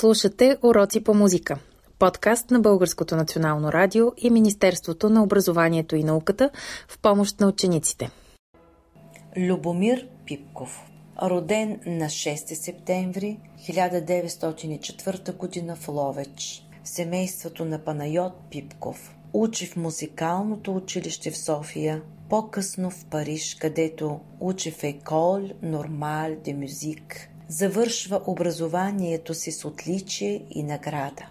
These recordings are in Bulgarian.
Слушате Уроци по музика. Подкаст на Българското национално радио и Министерството на образованието и науката в помощ на учениците. Любомир Пипков Роден на 6 септември 1904 г. в Ловеч. Семейството на Панайот Пипков. Учи в музикалното училище в София, по-късно в Париж, където учи в Екол Нормал де Мюзик завършва образованието си с отличие и награда.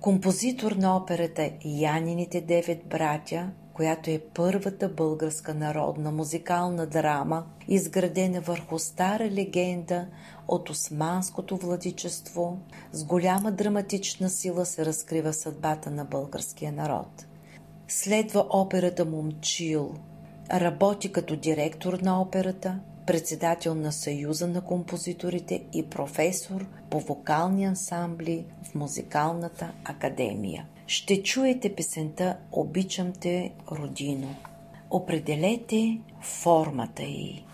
Композитор на операта Янините девет братя, която е първата българска народна музикална драма, изградена върху стара легенда от османското владичество, с голяма драматична сила се разкрива съдбата на българския народ. Следва операта Момчил. Работи като директор на операта – председател на Съюза на композиторите и професор по вокални ансамбли в Музикалната академия. Ще чуете песента Обичам те, Родино. Определете формата й.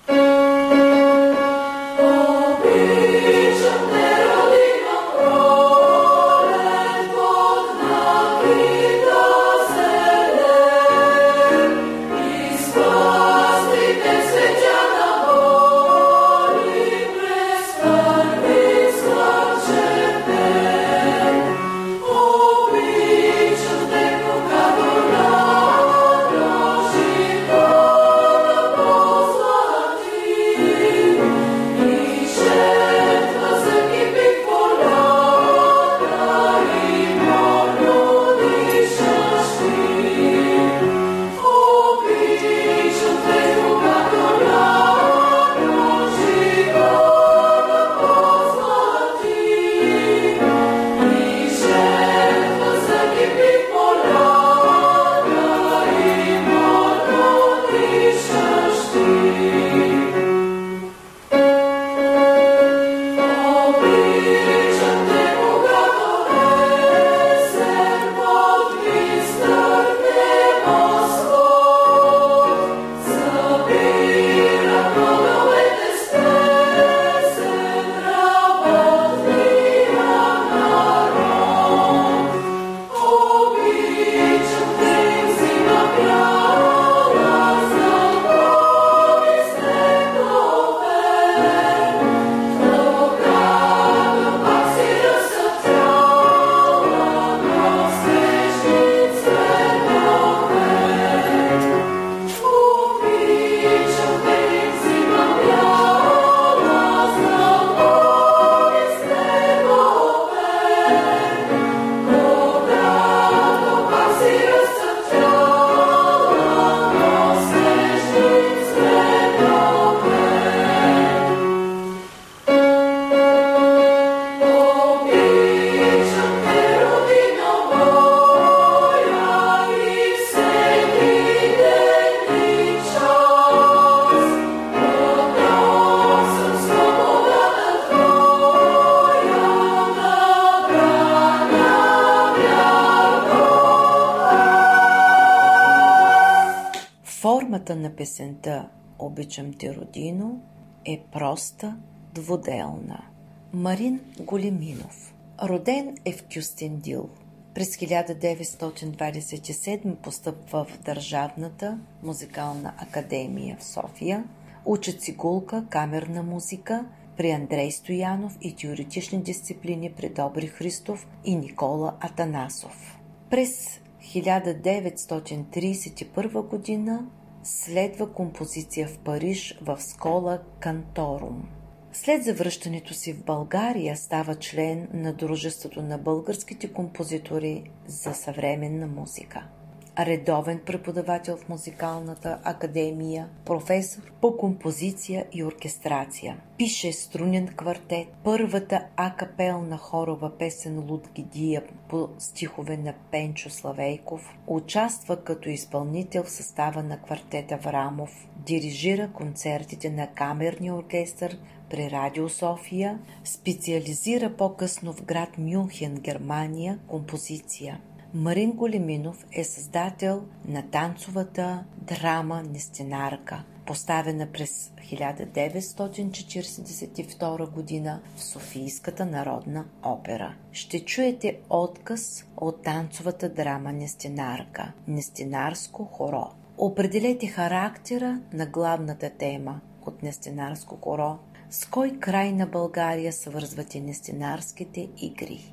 Обичам песента Обичам те, Родино е проста, двуделна. Марин Големинов Роден е в Кюстендил. През 1927 постъпва в Държавната музикална академия в София. Учи цигулка, камерна музика при Андрей Стоянов и теоретични дисциплини при Добри Христов и Никола Атанасов. През 1931 година следва композиция в Париж в скола Канторум. След завръщането си в България става член на Дружеството на българските композитори за съвременна музика редовен преподавател в музикалната академия, професор по композиция и оркестрация. Пише струнен квартет, първата акапелна хорова песен Лудгидия по стихове на Пенчо Славейков, участва като изпълнител в състава на квартета Врамов, дирижира концертите на камерния оркестър при Радио София, специализира по-късно в град Мюнхен, Германия, композиция. Марин Големинов е създател на танцовата драма Нестенарка, поставена през 1942 година в Софийската народна опера. Ще чуете отказ от танцовата драма Нестинарка, Нестинарско хоро. Определете характера на главната тема от Нестинарско хоро, с кой край на България свързвате Нестинарските игри.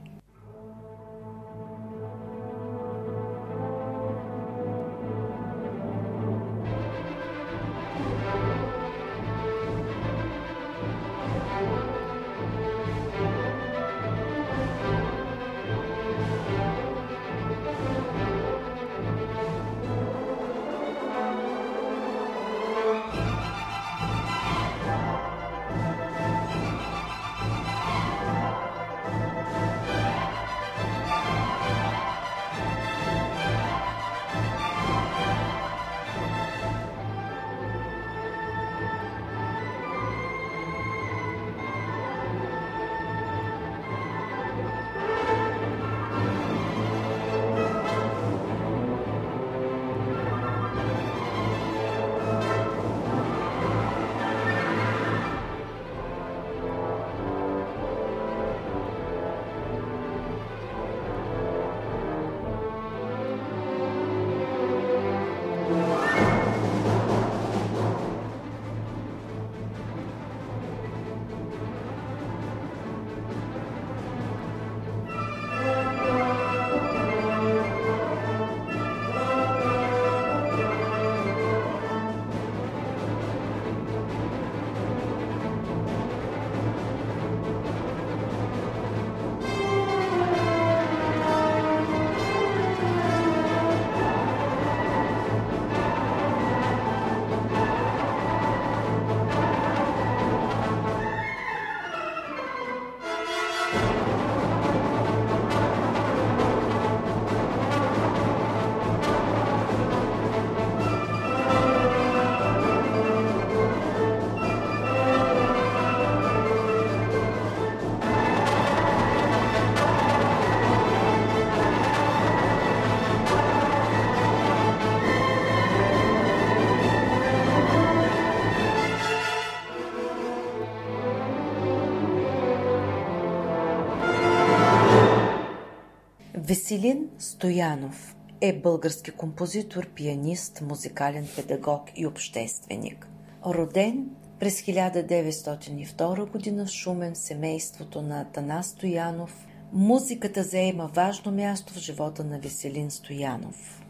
Веселин Стоянов е български композитор, пианист, музикален педагог и общественик. Роден през 1902 г. в Шумен семейството на Атанас Стоянов, музиката заема важно място в живота на Веселин Стоянов.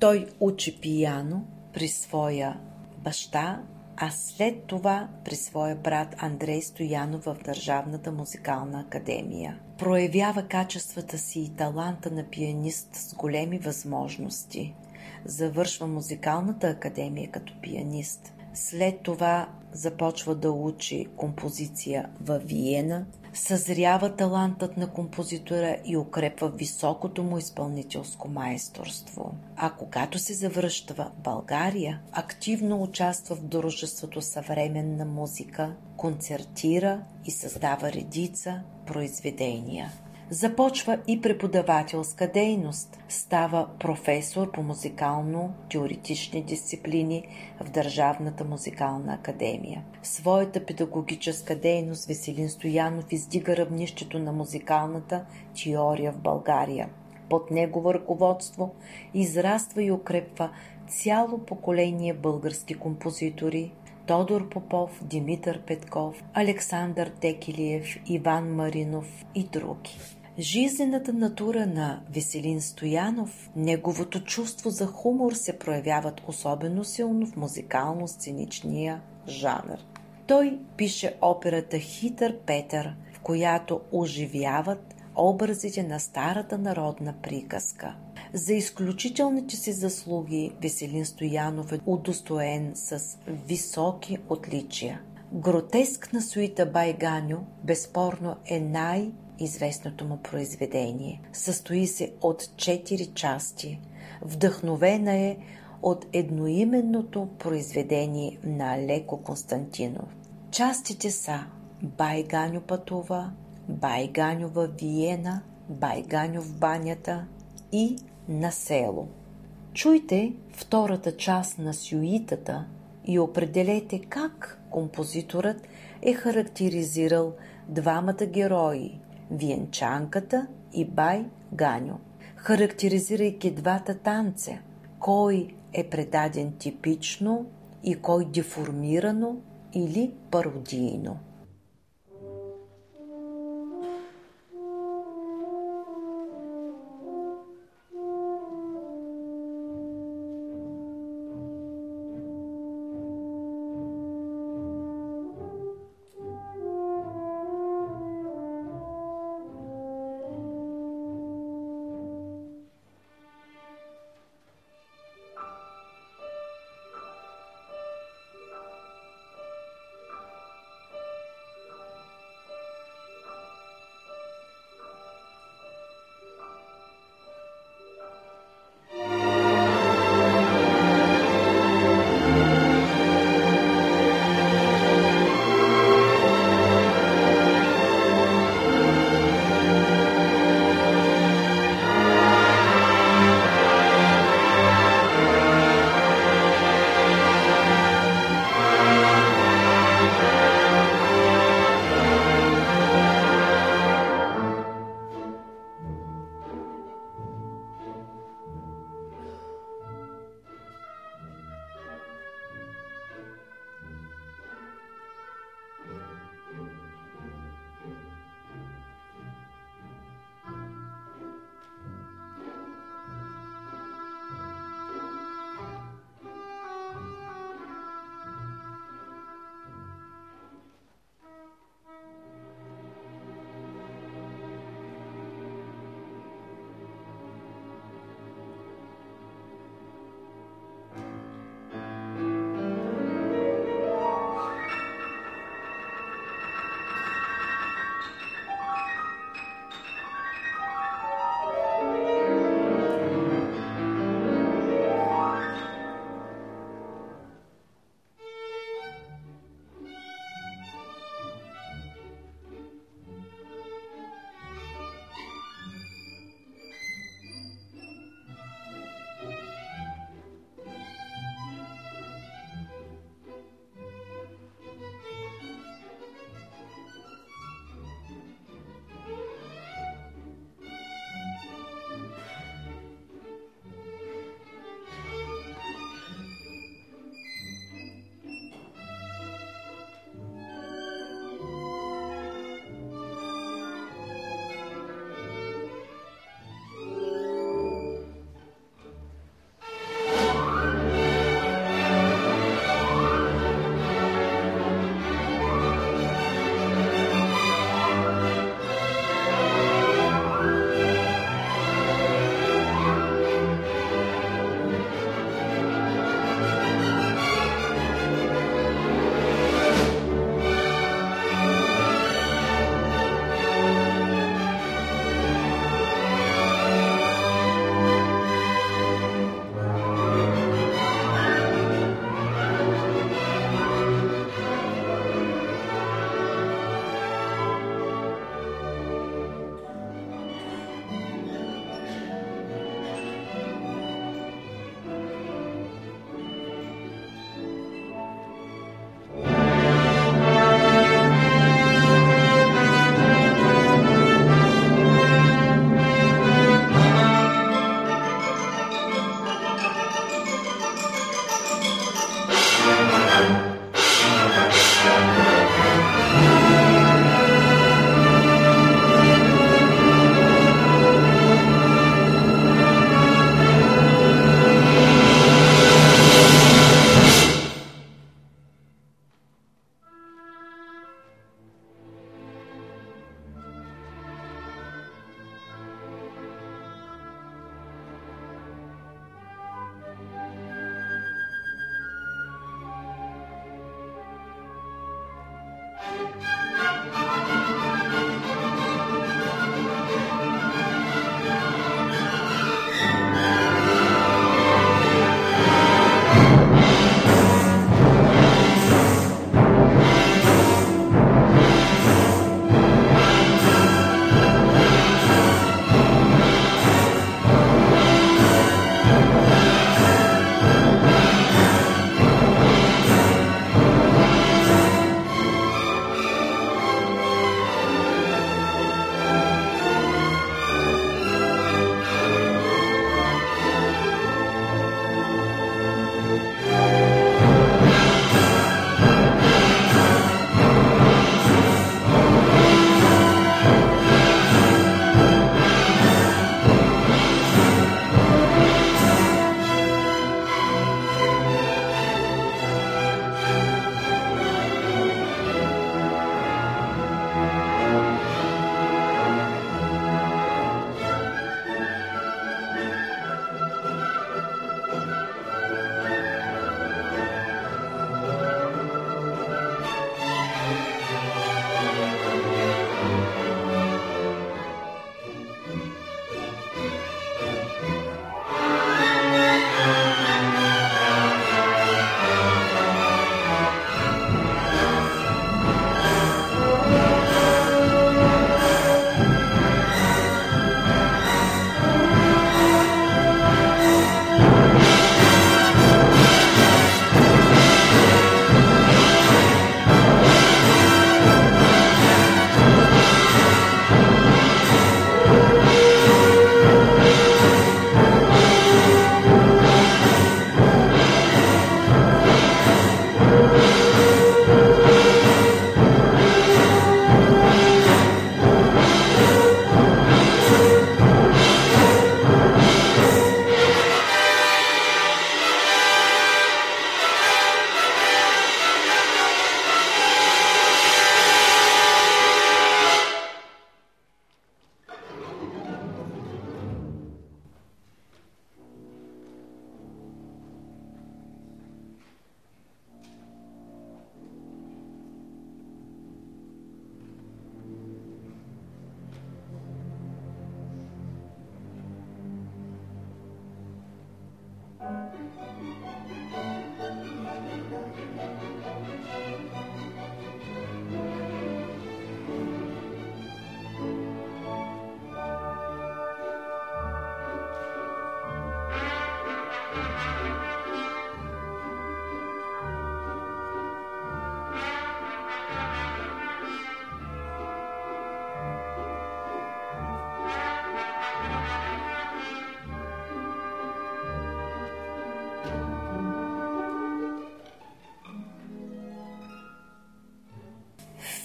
Той учи пияно при своя баща, а след това при своя брат Андрей Стоянов в Държавната музикална академия проявява качествата си и таланта на пианист с големи възможности. Завършва музикалната академия като пианист. След това започва да учи композиция в Виена, съзрява талантът на композитора и укрепва високото му изпълнителско майсторство. А когато се завръща в България, активно участва в дружеството съвременна музика, концертира и създава редица произведения. Започва и преподавателска дейност. Става професор по музикално-теоретични дисциплини в Държавната музикална академия. В своята педагогическа дейност Веселин Стоянов издига равнището на музикалната теория в България. Под негово ръководство израства и укрепва цяло поколение български композитори, Тодор Попов, Димитър Петков, Александър Текилиев, Иван Маринов и други. Жизнената натура на Веселин Стоянов, неговото чувство за хумор се проявяват особено силно в музикално-сценичния жанр. Той пише операта Хитър Петър, в която оживяват образите на старата народна приказка. За изключителните си заслуги Веселин Стоянов е удостоен с високи отличия. Гротеск на суита Байганю безспорно е най- известното му произведение. Състои се от четири части. Вдъхновена е от едноименното произведение на Леко Константинов. Частите са Байганю пътува, Байганю във Виена, Байганю в банята и на село. Чуйте втората част на сюитата и определете как композиторът е характеризирал двамата герои – Виенчанката и Бай Ганю. Характеризирайки двата танца, кой е предаден типично и кой деформирано или пародийно.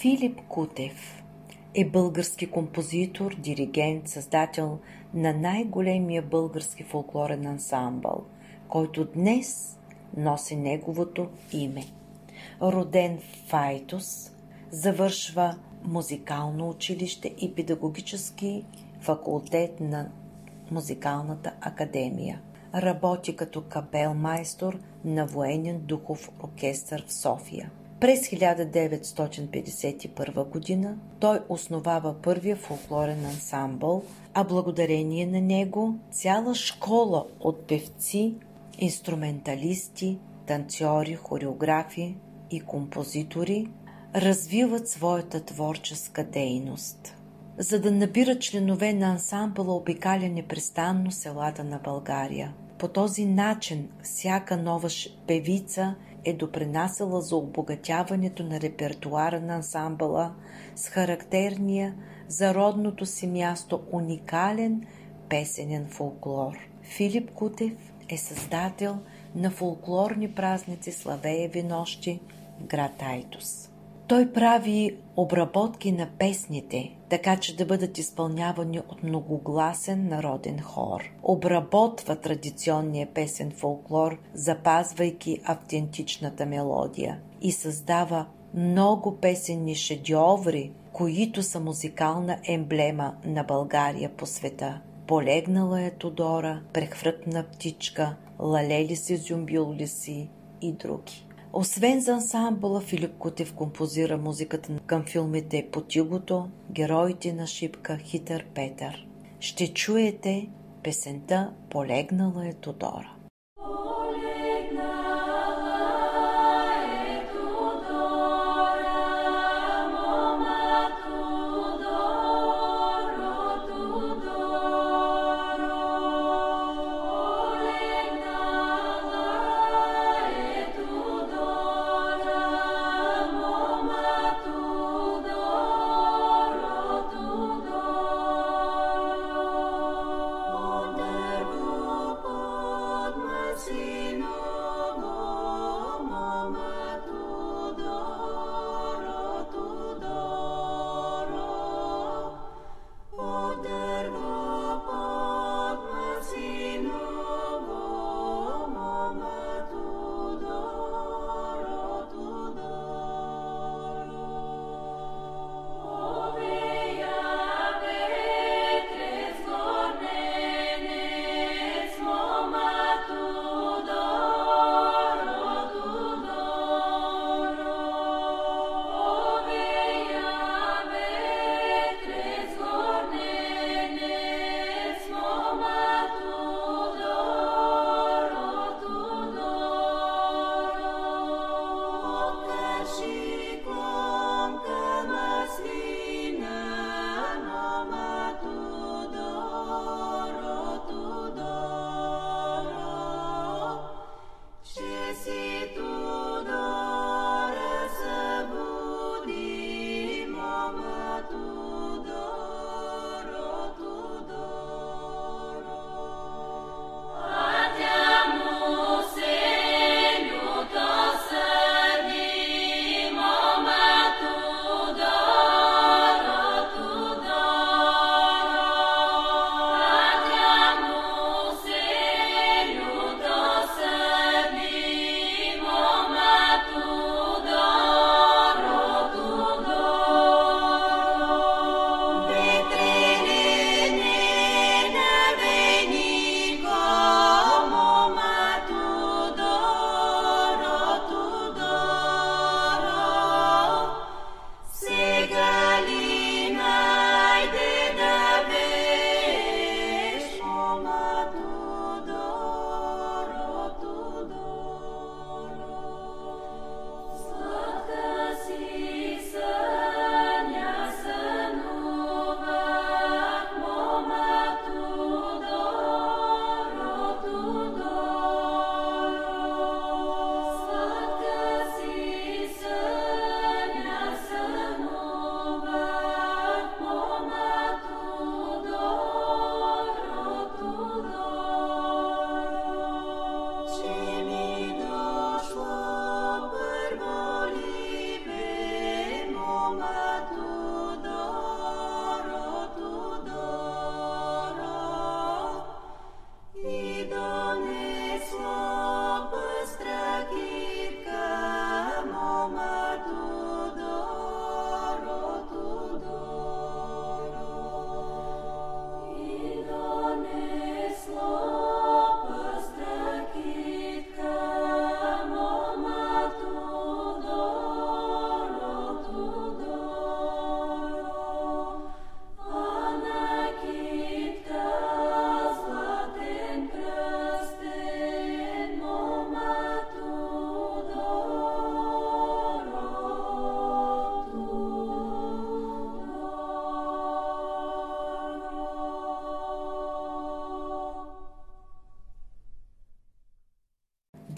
Филип Кутев е български композитор, диригент, създател на най-големия български фолклорен ансамбъл, който днес носи неговото име. Роден Файтус, завършва музикално училище и педагогически факултет на Музикалната академия. Работи като капел майстор на военен духов оркестър в София. През 1951 г. той основава първия фолклорен ансамбъл, а благодарение на него цяла школа от певци, инструменталисти, танцори, хореографи и композитори развиват своята творческа дейност. За да набират членове на ансамбъла обикаля непрестанно селата на България. По този начин всяка нова певица е допринасяла за обогатяването на репертуара на ансамбъла с характерния за родното си място уникален песенен фолклор. Филип Кутев е създател на фолклорни празници Славееви нощи в град Айтос. Той прави обработки на песните, така че да бъдат изпълнявани от многогласен народен хор. Обработва традиционния песен фолклор, запазвайки автентичната мелодия и създава много песенни шедьоври, които са музикална емблема на България по света. Полегнала е Тодора, прехвъртна птичка, лалели си, зюмбил ли си и други. Освен за ансамбъла, Филип Кутев композира музиката към филмите Потигото, Героите на шипка, Хитър Петър. Ще чуете песента Полегнала е Тодора.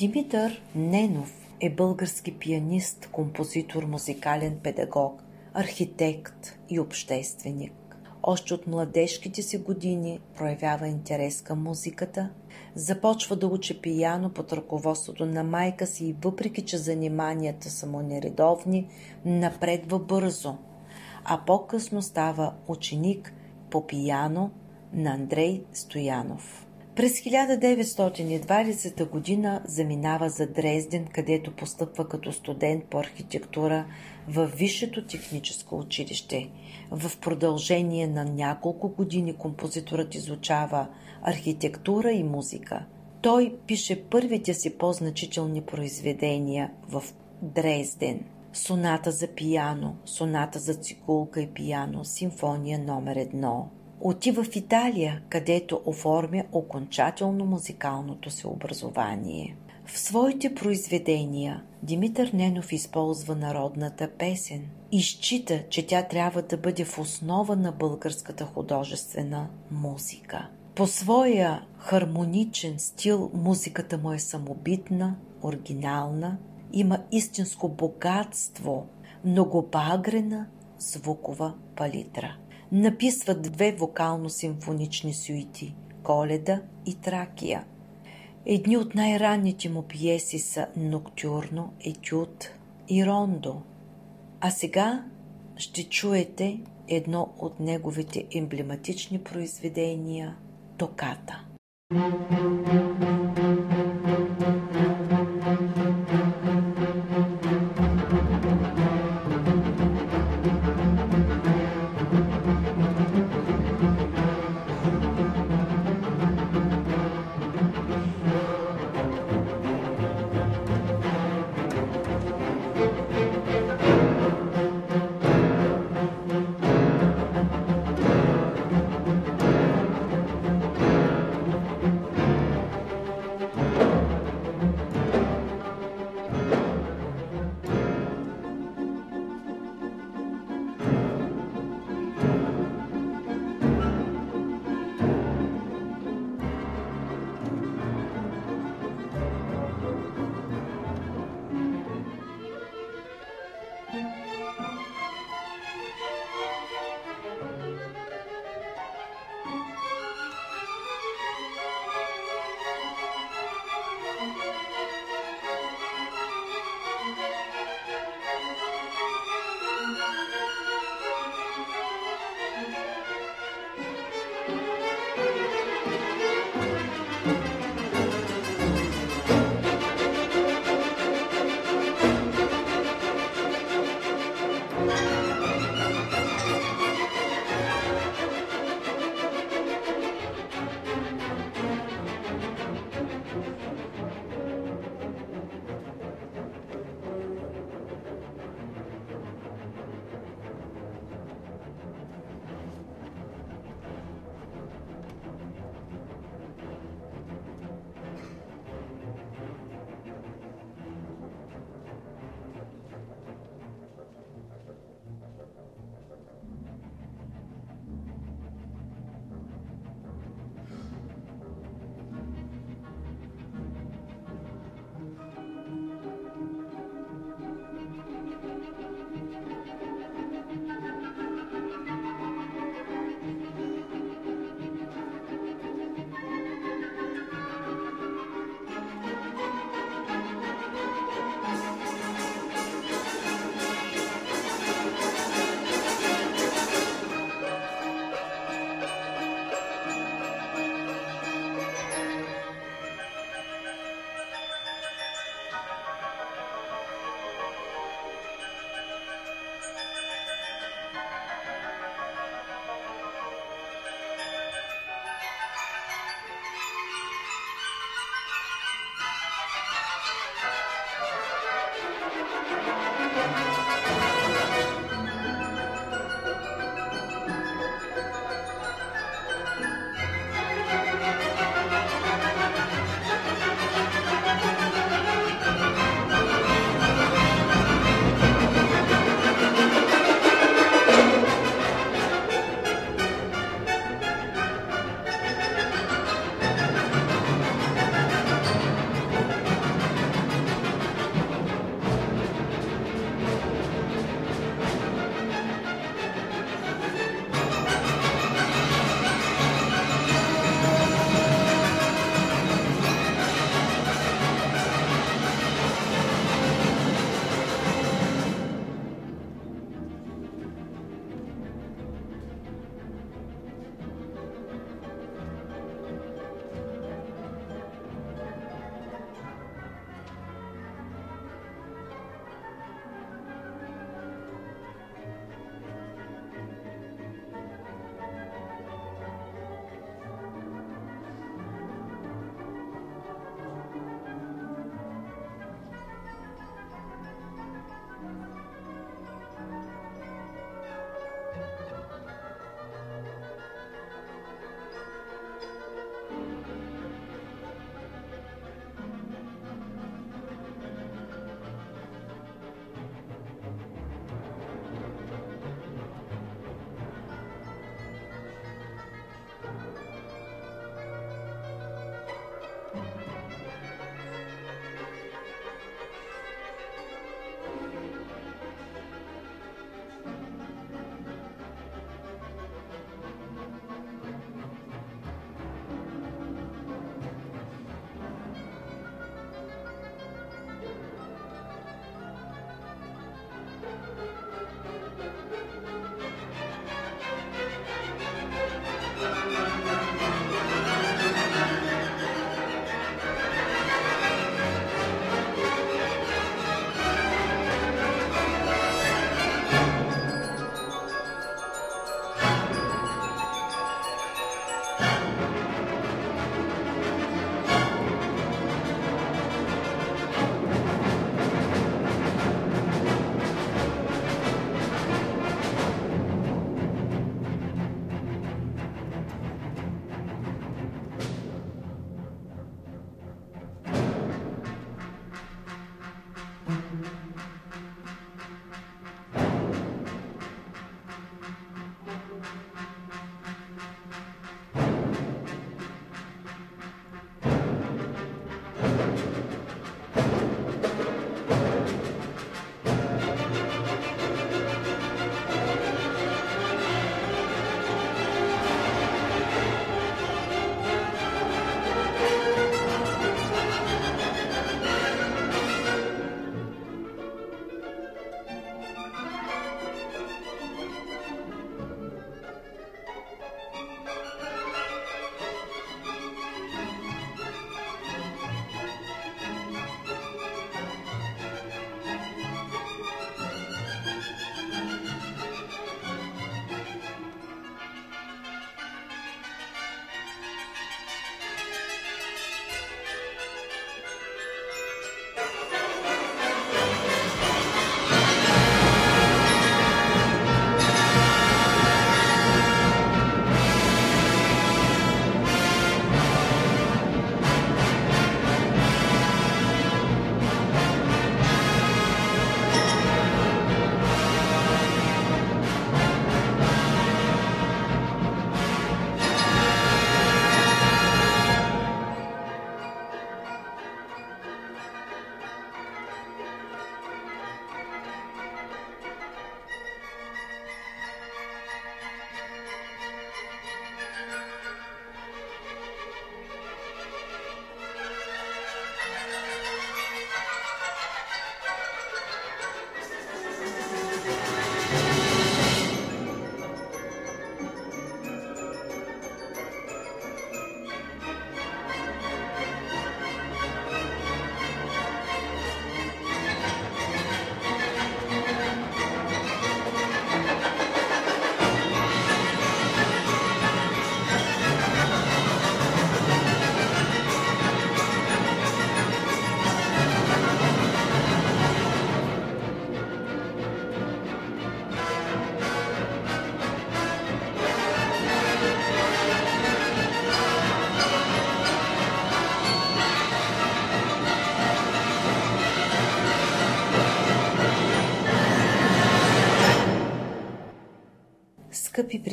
Димитър Ненов е български пианист, композитор, музикален педагог, архитект и общественик. Още от младежките си години проявява интерес към музиката, започва да учи пияно под ръководството на майка си и въпреки, че заниманията са му нередовни, напредва бързо, а по-късно става ученик по пияно на Андрей Стоянов. През 1920 година заминава за Дрезден, където постъпва като студент по архитектура в Висшето техническо училище. В продължение на няколко години композиторът изучава архитектура и музика. Той пише първите си по-значителни произведения в Дрезден. Соната за пияно, соната за цигулка и пияно, симфония номер едно. Отива в Италия, където оформя окончателно музикалното си образование. В своите произведения Димитър Ненов използва народната песен и счита, че тя трябва да бъде в основа на българската художествена музика. По своя хармоничен стил музиката му е самобитна, оригинална, има истинско богатство, многобагрена звукова палитра. Написва две вокално-симфонични суити – Коледа и Тракия. Едни от най-ранните му пиеси са Ноктюрно, Етюд и Рондо. А сега ще чуете едно от неговите емблематични произведения – Токата. Thank you.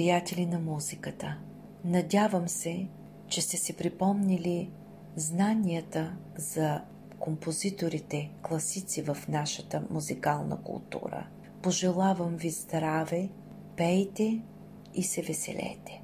Приятели на музиката, надявам се, че сте си припомнили знанията за композиторите, класици в нашата музикална култура. Пожелавам ви здраве, пейте и се веселете.